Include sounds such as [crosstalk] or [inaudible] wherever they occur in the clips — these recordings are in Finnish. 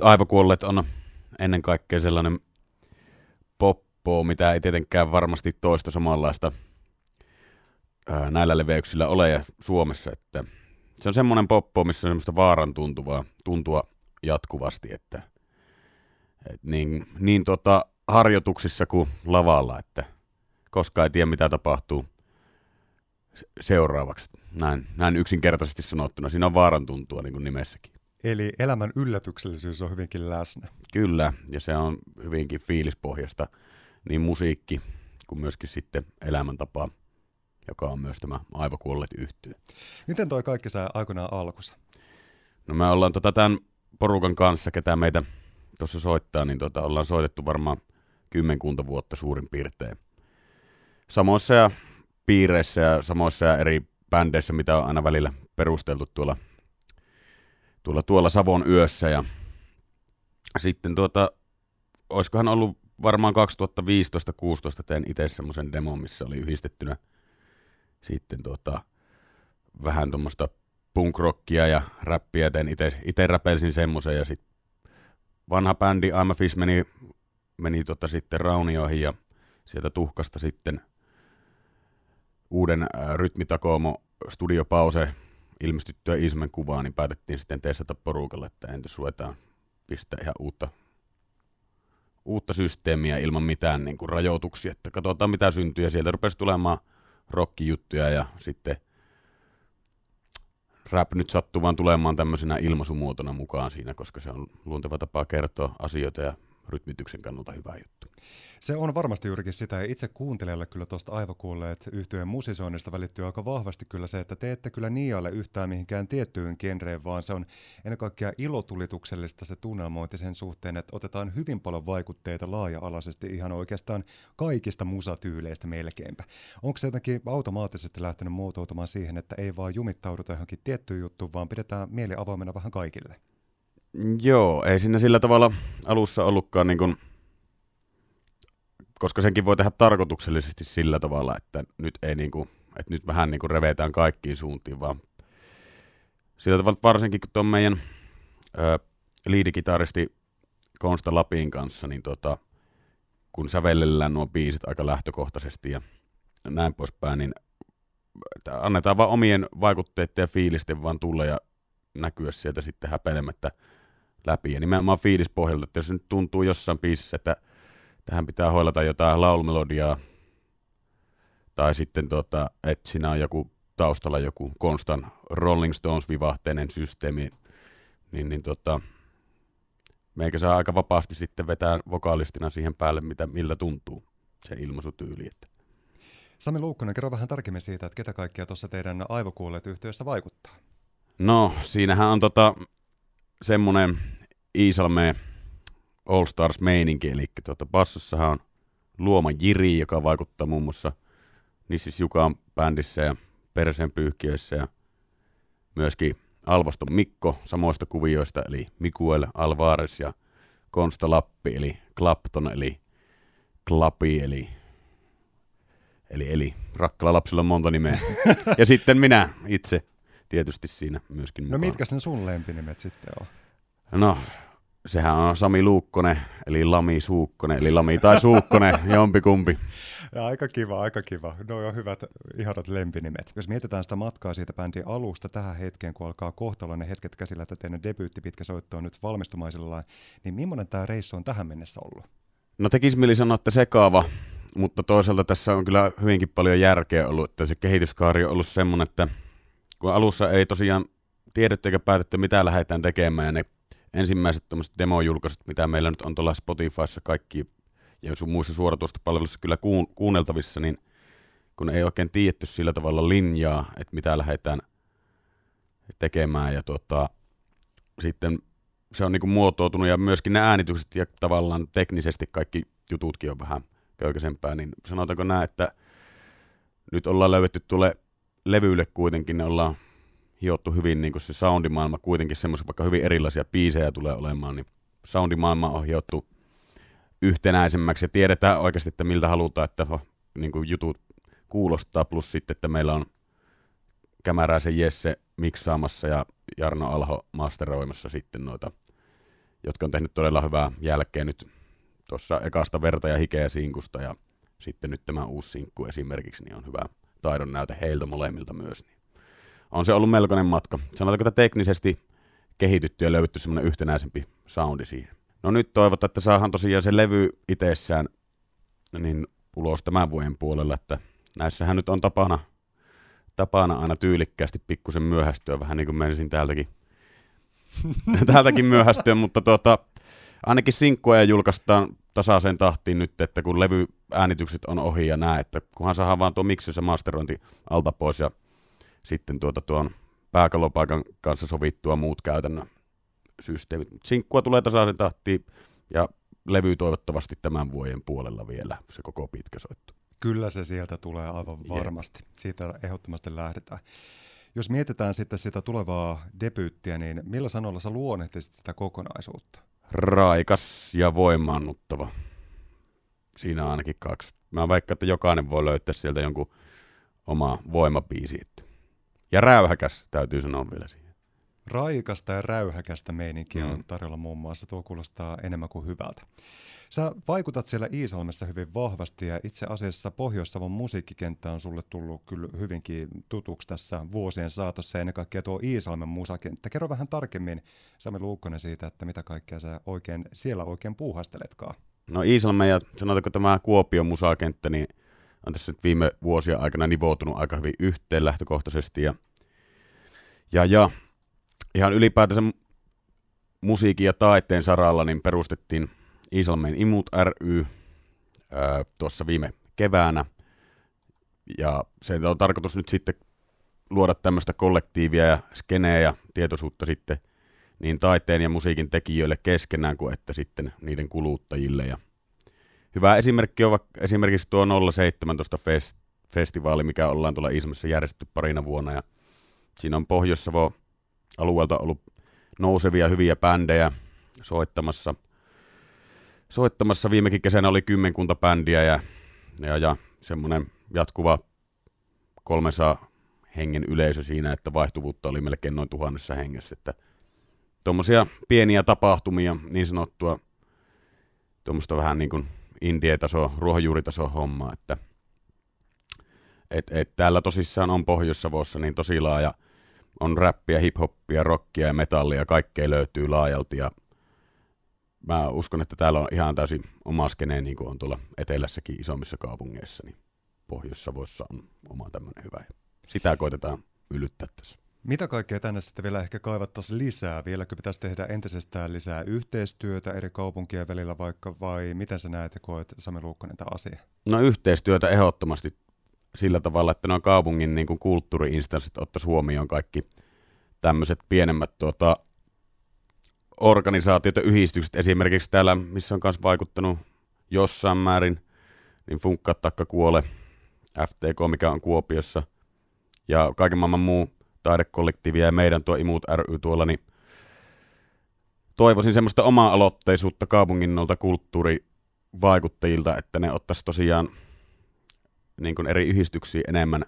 aivokuolleet on ennen kaikkea sellainen poppo, mitä ei tietenkään varmasti toista samanlaista näillä leveyksillä ole ja Suomessa, että se on semmoinen poppo, missä on semmoista vaaran tuntuvaa, tuntua jatkuvasti, että et niin, niin tota, harjoituksissa kuin lavalla, että koska ei tiedä mitä tapahtuu seuraavaksi. Näin, näin yksinkertaisesti sanottuna. Siinä on vaaran tuntua niin kuin nimessäkin. Eli elämän yllätyksellisyys on hyvinkin läsnä. Kyllä, ja se on hyvinkin fiilispohjasta niin musiikki kuin myöskin sitten elämäntapa, joka on myös tämä aivokuolleet yhtyy. Miten toi kaikki saa aikoinaan alkusa? No me ollaan tota tämän porukan kanssa, ketä meitä tuossa soittaa, niin tota, ollaan soitettu varmaan kymmenkunta vuotta suurin piirtein. Samoissa ja piireissä ja samoissa ja eri bändeissä, mitä on aina välillä perusteltu tuolla, tuolla, tuolla Savon yössä. Ja sitten tuota, olisikohan ollut varmaan 2015-16 tein itse semmoisen demon, missä oli yhdistettynä sitten tuota, vähän tuommoista punkrockia ja räppiä, tein itse räpelsin semmoisen ja sitten vanha bändi I'm a Fish meni, meni tota sitten raunioihin ja sieltä tuhkasta sitten uuden äh, rytmitakoomo studiopause ilmestyttyä Ismen kuvaa, niin päätettiin sitten testata porukalle, että entäs ruvetaan pistää ihan uutta, uutta systeemiä ilman mitään niin kuin rajoituksia, että katsotaan mitä syntyy. Ja sieltä rupesi tulemaan rockijuttuja ja sitten rap nyt sattuu vaan tulemaan tämmöisenä ilmaisumuotona mukaan siinä, koska se on luonteva tapa kertoa asioita ja rytmityksen kannalta hyvä juttu. Se on varmasti juurikin sitä, ja itse kuuntelijalle kyllä tuosta aivokuulleet yhtyeen musisoinnista välittyy aika vahvasti kyllä se, että te ette kyllä niialle yhtään mihinkään tiettyyn genreen, vaan se on ennen kaikkea ilotulituksellista se tunnelmointi sen suhteen, että otetaan hyvin paljon vaikutteita laaja-alaisesti ihan oikeastaan kaikista musatyyleistä melkeinpä. Onko se jotenkin automaattisesti lähtenyt muotoutumaan siihen, että ei vaan jumittauduta johonkin tiettyyn juttuun, vaan pidetään mieli avoimena vähän kaikille? Joo, ei siinä sillä tavalla alussa ollutkaan niin kuin koska senkin voi tehdä tarkoituksellisesti sillä tavalla, että nyt, ei niinku, että nyt vähän niinku revetään kaikkiin suuntiin, vaan sillä tavalla varsinkin kun tuon meidän liidikitaristi Konsta Lapin kanssa, niin tota, kun sävellellään nuo biisit aika lähtökohtaisesti ja näin poispäin, niin annetaan vaan omien vaikutteiden ja fiilisten vaan tulla ja näkyä sieltä sitten häpeilemättä läpi. Ja nimenomaan fiilispohjalta, että jos nyt tuntuu jossain biisissä, että tähän pitää hoilata jotain laulumelodiaa, tai sitten tota, että siinä on joku taustalla joku konstan Rolling Stones-vivahteinen systeemi, niin, niin tota, meikä saa aika vapaasti sitten vetää vokaalistina siihen päälle, mitä, miltä tuntuu se ilmaisutyyli. Että. Sami Luukkonen, kerro vähän tarkemmin siitä, että ketä kaikkia tuossa teidän aivokuulleet yhteydessä vaikuttaa. No, siinähän on tota, semmoinen Iisalmeen All Stars meininki, eli tuota, bassossahan on Luoma Jiri, joka vaikuttaa muun muassa Nissis Jukan bändissä ja Perseen pyyhkiöissä ja myöskin Alvaston Mikko samoista kuvioista, eli Mikuel Alvarez ja Konsta Lappi, eli Clapton, eli Klapi, eli Eli, eli rakkalla lapsilla on monta nimeä. [laughs] ja sitten minä itse tietysti siinä myöskin no mukaan. No mitkä ne sun lempinimet sitten on? No, sehän on Sami Luukkonen, eli Lami Suukkonen, eli Lami tai Suukkonen, [laughs] jompikumpi. Ja aika kiva, aika kiva. No on hyvät, ihanat lempinimet. Jos mietitään sitä matkaa siitä bändin alusta tähän hetkeen, kun alkaa kohtalainen hetket käsillä, että teidän debyytti pitkä soitto on nyt valmistumaisillaan, niin millainen tämä reissu on tähän mennessä ollut? No tekisi mieli sanoa, että sekaava, mutta toisaalta tässä on kyllä hyvinkin paljon järkeä ollut, että se kehityskaari on ollut semmoinen, että kun alussa ei tosiaan tiedetty eikä päätetty, mitä lähdetään tekemään, ja ne ensimmäiset demojulkaisut, mitä meillä nyt on tuolla Spotifyssa kaikki ja sun muissa suoratoistopalveluissa kyllä kuun, kuunneltavissa, niin kun ei oikein tiedetty sillä tavalla linjaa, että mitä lähdetään tekemään ja tota, sitten se on niinku muotoutunut ja myöskin ne äänitykset ja tavallaan teknisesti kaikki jututkin on vähän köykäisempää, niin sanotaanko näin, että nyt ollaan löydetty tuolle levylle kuitenkin, ne ollaan hiottu hyvin niin kuin se soundimaailma kuitenkin semmoisia, vaikka hyvin erilaisia biisejä tulee olemaan, niin soundimaailma on hiottu yhtenäisemmäksi ja tiedetään oikeasti, että miltä halutaan, että niin kuin jutut kuulostaa, plus sitten, että meillä on Kämäräisen Jesse miksaamassa ja Jarno Alho masteroimassa sitten noita jotka on tehnyt todella hyvää jälkeen nyt tuossa ekasta verta ja hikeä sinkusta ja sitten nyt tämä uusi sinkku esimerkiksi, niin on hyvä taidon näyte heiltä molemmilta myös. Niin on se ollut melkoinen matka. Sanotaanko, että teknisesti kehitytty ja löydetty semmoinen yhtenäisempi soundi siihen. No nyt toivotaan, että saadaan tosiaan se levy itsessään niin ulos tämän vuoden puolella, että näissähän nyt on tapana, tapana aina tyylikkäästi pikkusen myöhästyä, vähän niin kuin menisin täältäkin, [laughs] täältäkin myöhästyä, mutta tuota, ainakin sinkkuja julkaistaan tasaiseen tahtiin nyt, että kun levyaänitykset on ohi ja näe, että kunhan saadaan vaan tuo miksi se masterointi alta pois ja sitten tuota tuon pääkallopaikan kanssa sovittua muut käytännön systeemit. Sinkkua tulee tasaisen tahtiin ja levy toivottavasti tämän vuoden puolella vielä, se koko pitkä soitto. Kyllä se sieltä tulee aivan varmasti. Yeah. Siitä ehdottomasti lähdetään. Jos mietitään sitten sitä tulevaa debyyttiä, niin millä sanoilla sä luonnehtisit sitä kokonaisuutta? Raikas ja voimaannuttava. Siinä on ainakin kaksi. Mä vaikka, että jokainen voi löytää sieltä jonkun oma voimapiisi. Ja räyhäkäs täytyy sanoa vielä siihen. Raikasta ja räyhäkästä meininkiä mm. on tarjolla muun muassa. Tuo kuulostaa enemmän kuin hyvältä. Sä vaikutat siellä Iisalmessa hyvin vahvasti ja itse asiassa Pohjois-Savon musiikkikenttä on sulle tullut kyllä hyvinkin tutuksi tässä vuosien saatossa ja ennen kaikkea tuo Iisalmen musakenttä. Kerro vähän tarkemmin Sami Luukkonen siitä, että mitä kaikkea sä oikein, siellä oikein puuhasteletkaan. No Iisalmen ja sanotaanko tämä Kuopion musakenttä, niin on tässä nyt viime vuosien aikana nivoutunut aika hyvin yhteen lähtökohtaisesti ja, ja, ja ihan ylipäätänsä musiikin ja taiteen saralla niin perustettiin Iisalmeen Imut ry tuossa viime keväänä. Ja se on tarkoitus nyt sitten luoda tämmöistä kollektiivia ja skeneä ja tietoisuutta sitten niin taiteen ja musiikin tekijöille keskenään kuin että sitten niiden kuluttajille. Ja hyvä esimerkki on esimerkiksi tuo 017 fest, festivaali, mikä ollaan tuolla Iisalmessa järjestetty parina vuonna. Ja siinä on Pohjois-Savo alueelta ollut nousevia hyviä bändejä soittamassa – soittamassa. Viimekin kesänä oli kymmenkunta bändiä ja, ja, ja semmoinen jatkuva 300 hengen yleisö siinä, että vaihtuvuutta oli melkein noin tuhannessa hengessä. Että tuommoisia pieniä tapahtumia, niin sanottua, tuommoista vähän niin kuin indie-taso, ruohonjuuritaso hommaa, että et, et täällä tosissaan on Pohjois-Savossa niin tosi laaja, on räppiä, hip-hoppia, rockia ja metallia, kaikkea löytyy laajalti ja mä uskon, että täällä on ihan täysin oma skene, niin kuin on tuolla etelässäkin isommissa kaupungeissa, niin Pohjois-Savossa on oma tämmöinen hyvä. Sitä koitetaan yllyttää tässä. Mitä kaikkea tänne sitten vielä ehkä kaivattaisiin lisää? Vieläkö pitäisi tehdä entisestään lisää yhteistyötä eri kaupunkien välillä vaikka, vai miten sä näet ja koet Sami Luukkonen tämä asia? No yhteistyötä ehdottomasti sillä tavalla, että nuo kaupungin niin kuin kulttuuriinstanssit ottaisi huomioon kaikki tämmöiset pienemmät tuota, organisaatiot ja yhdistykset, esimerkiksi täällä, missä on myös vaikuttanut jossain määrin, niin Funkka Takka Kuole, FTK, mikä on Kuopiossa, ja kaiken maailman muu taidekollektiivi ja meidän tuo Imut ry tuolla, niin toivoisin semmoista omaa aloitteisuutta kaupungin noilta kulttuurivaikuttajilta, että ne ottaisi tosiaan niin kuin eri yhdistyksiin enemmän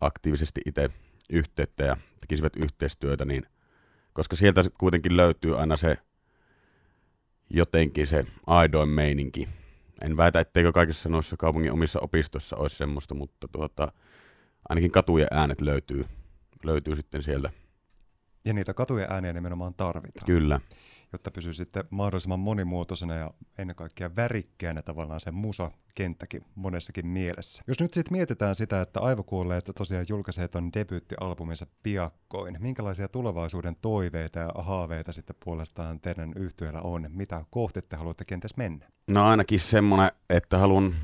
aktiivisesti itse yhteyttä ja tekisivät yhteistyötä, niin koska sieltä kuitenkin löytyy aina se jotenkin se aidoin meininki. En väitä, etteikö kaikissa noissa kaupungin omissa opistoissa olisi semmoista, mutta tuota, ainakin katujen äänet löytyy, löytyy sitten sieltä. Ja niitä katujen ääniä nimenomaan tarvitaan. Kyllä jotta pysyy sitten mahdollisimman monimuotoisena ja ennen kaikkea värikkäänä tavallaan se musa-kenttäkin monessakin mielessä. Jos nyt sitten mietitään sitä, että Aivokuolleet tosiaan julkaisee ton debyyttialbuminsa piakkoin, minkälaisia tulevaisuuden toiveita ja haaveita sitten puolestaan teidän yhtiöllä on? Mitä kohti te haluatte kenties mennä? No ainakin semmoinen, että haluan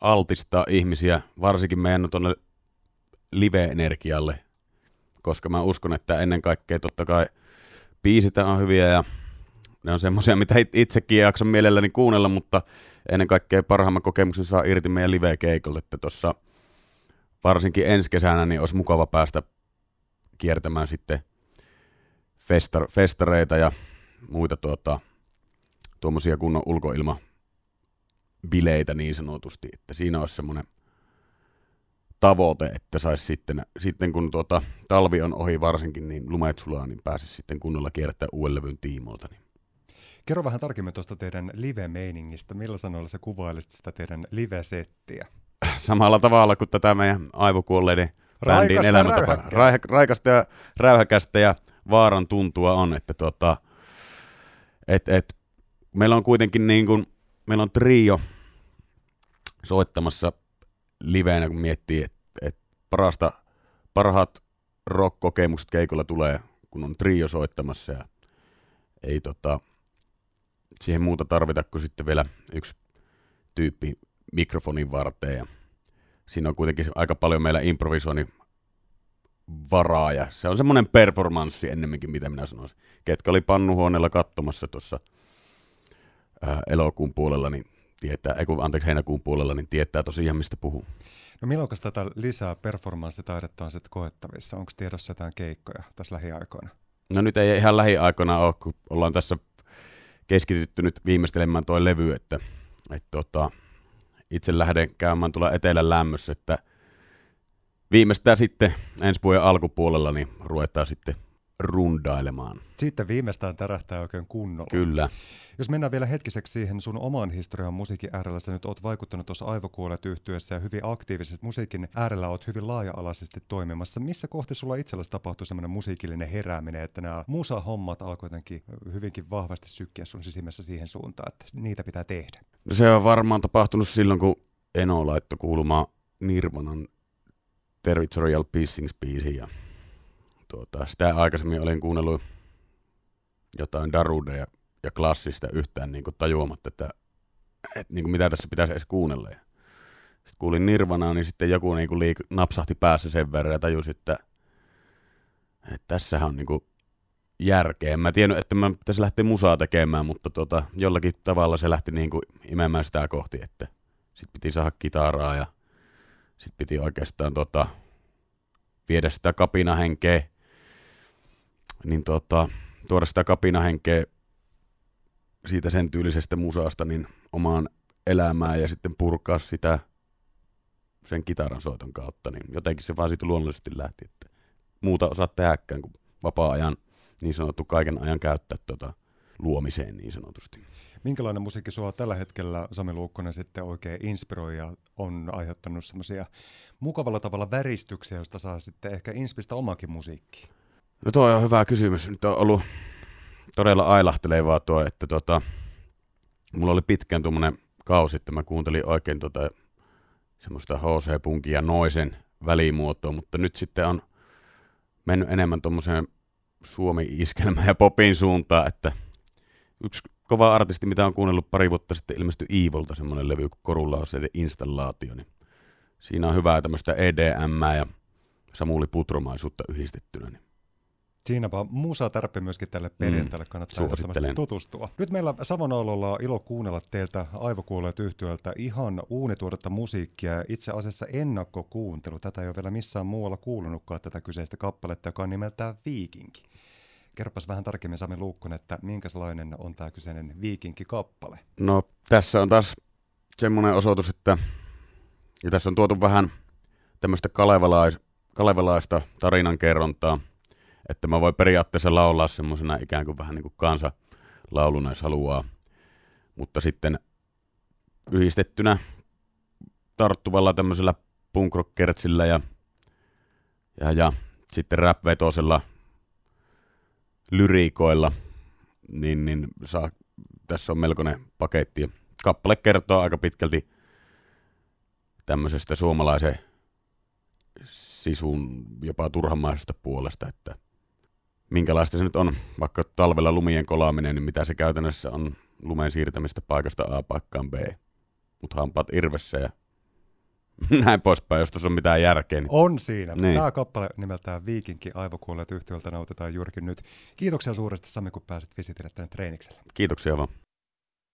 altistaa ihmisiä, varsinkin meidän tuonne live-energialle, koska mä uskon, että ennen kaikkea totta kai biisit on hyviä ja ne on semmoisia, mitä itsekin jaksan mielelläni kuunnella, mutta ennen kaikkea parhaimman kokemuksen saa irti meidän live-keikolta, että tuossa varsinkin ensi kesänä niin olisi mukava päästä kiertämään sitten festar, festareita ja muita tuota, tuommoisia kunnon ulkoilma bileitä niin sanotusti, että siinä olisi semmoinen tavoite, että saisi sitten, sitten kun tuota, talvi on ohi varsinkin, niin lumet sulaa, niin pääsisi sitten kunnolla kierrättää uuden levyn tiimoilta. Niin Kerro vähän tarkemmin tuosta teidän live-meiningistä. Millä sanoilla sä kuvailisit sitä teidän live-settiä? Samalla tavalla kuin tätä meidän aivokuolleiden bändin elämäntapa. raikasta ja räyhäkästä ja vaaran tuntua on, että tota, et, et, meillä on kuitenkin niin kuin, meillä on trio soittamassa liveenä, kun miettii, että et parasta, parhaat rock-kokemukset keikolla tulee, kun on trio soittamassa ja ei tota, siihen muuta tarvita kuin sitten vielä yksi tyyppi mikrofonin varteen ja siinä on kuitenkin aika paljon meillä improvisoinnin varaa ja se on semmoinen performanssi ennemminkin, mitä minä sanoisin. Ketkä oli pannuhuoneella katsomassa tuossa elokuun puolella, niin tietää, ei kun, anteeksi heinäkuun puolella, niin tietää tosiaan mistä puhuu. No milloin tätä lisää performanssitaidetta on sitten koettavissa? Onko tiedossa jotain keikkoja tässä lähiaikoina? No nyt ei ihan lähiaikoina ole, kun ollaan tässä keskitytty nyt viimeistelemään toi levy, että, että tota, itse lähden käymään tuolla etelän lämmössä, että viimeistään sitten ensi vuoden alkupuolella niin ruvetaan sitten rundailemaan. Sitten viimeistään tärähtää oikein kunnolla. Kyllä. Jos mennään vielä hetkiseksi siihen sun omaan historiaan musiikin äärellä, sä nyt oot vaikuttanut tuossa aivokuolet yhtyessä ja hyvin aktiivisesti musiikin äärellä oot hyvin laaja-alaisesti toimimassa. Missä kohti sulla itselläsi tapahtui semmoinen musiikillinen herääminen, että nämä musa-hommat alkoi jotenkin hyvinkin vahvasti sykkiä sun sisimmässä siihen suuntaan, että niitä pitää tehdä? No se on varmaan tapahtunut silloin, kun Eno laittoi kuulumaan Nirvanan Territorial Pissings-biisin ja tuota, sitä aikaisemmin olin kuunnellut jotain Darudeja ja klassista yhtään niin kuin tajuamatta, että, että niin kuin mitä tässä pitäisi edes kuunnella. Ja sitten kuulin Nirvanaa, niin sitten joku niin kuin liik- napsahti päässä sen verran ja tajusin, että, että tässähän on niin kuin järkeä. Mä tiennyt, että mä pitäisi lähteä musaa tekemään, mutta tota, jollakin tavalla se lähti niin kuin imemään sitä kohti, että sitten piti saada kitaraa ja sitten piti oikeastaan tota, viedä sitä kapinahenkeä, niin tota, tuoda sitä kapinahenkeä siitä sen tyylisestä musaasta niin omaan elämään ja sitten purkaa sitä sen kitaran soiton kautta, niin jotenkin se vaan siitä luonnollisesti lähti, että muuta osaa tehdäkään kuin vapaa-ajan niin sanottu kaiken ajan käyttää tota luomiseen niin sanotusti. Minkälainen musiikki sua tällä hetkellä, Sami Luukkonen, sitten oikein inspiroi ja on aiheuttanut semmoisia mukavalla tavalla väristyksiä, joista saa sitten ehkä inspistä omakin musiikki? No tuo on hyvä kysymys. Nyt on ollut todella ailahtelevaa tuo, että tota, mulla oli pitkään tuommoinen kausi, että mä kuuntelin oikein tota, semmoista HC-punkin ja noisen välimuotoa, mutta nyt sitten on mennyt enemmän tuommoiseen suomi-iskelmään ja popin suuntaan, että yksi kova artisti, mitä on kuunnellut pari vuotta sitten, ilmestyi Evilta semmoinen levy kuin Korulauseiden installaatio, niin siinä on hyvää tämmöistä EDM ja Samuli Putromaisuutta yhdistettynä, niin Siinäpä musa tarpe myöskin tälle perjantaille kannattaa ehdottomasti tutustua. Nyt meillä Savonaololla on ilo kuunnella teiltä aivokuolleet yhtiöltä ihan uunituoretta musiikkia itse asiassa ennakkokuuntelu. Tätä ei ole vielä missään muualla kuulunutkaan tätä kyseistä kappaletta, joka on nimeltään Viikinki. Kerropas vähän tarkemmin Sami Luukkonen, että minkälainen on tämä kyseinen Viikinki-kappale? No tässä on taas semmoinen osoitus, että ja tässä on tuotu vähän tämmöistä kalevalais, kalevalaista tarinankerrontaa, että mä voin periaatteessa laulaa semmoisena ikään kuin vähän niin kuin kansalauluna, jos haluaa. Mutta sitten yhdistettynä tarttuvalla tämmöisellä punkrockertsillä ja, ja, ja sitten rap-vetosella lyriikoilla, niin, niin saa, tässä on melkoinen paketti. Kappale kertoo aika pitkälti tämmöisestä suomalaisen sisun jopa turhamaisesta puolesta, että minkälaista se nyt on, vaikka talvella lumien kolaaminen, niin mitä se käytännössä on lumen siirtämistä paikasta A paikkaan B. Mutta hampaat irvessä ja [laughs] näin poispäin, jos tuossa on mitään järkeä. Niin On siinä. Niin. Tämä kappale nimeltään Viikinki aivokuolleet yhtiöltä nautetaan juurikin nyt. Kiitoksia suuresti Sami, kun pääsit visitille tänne treenikselle. kiitoksia vaan.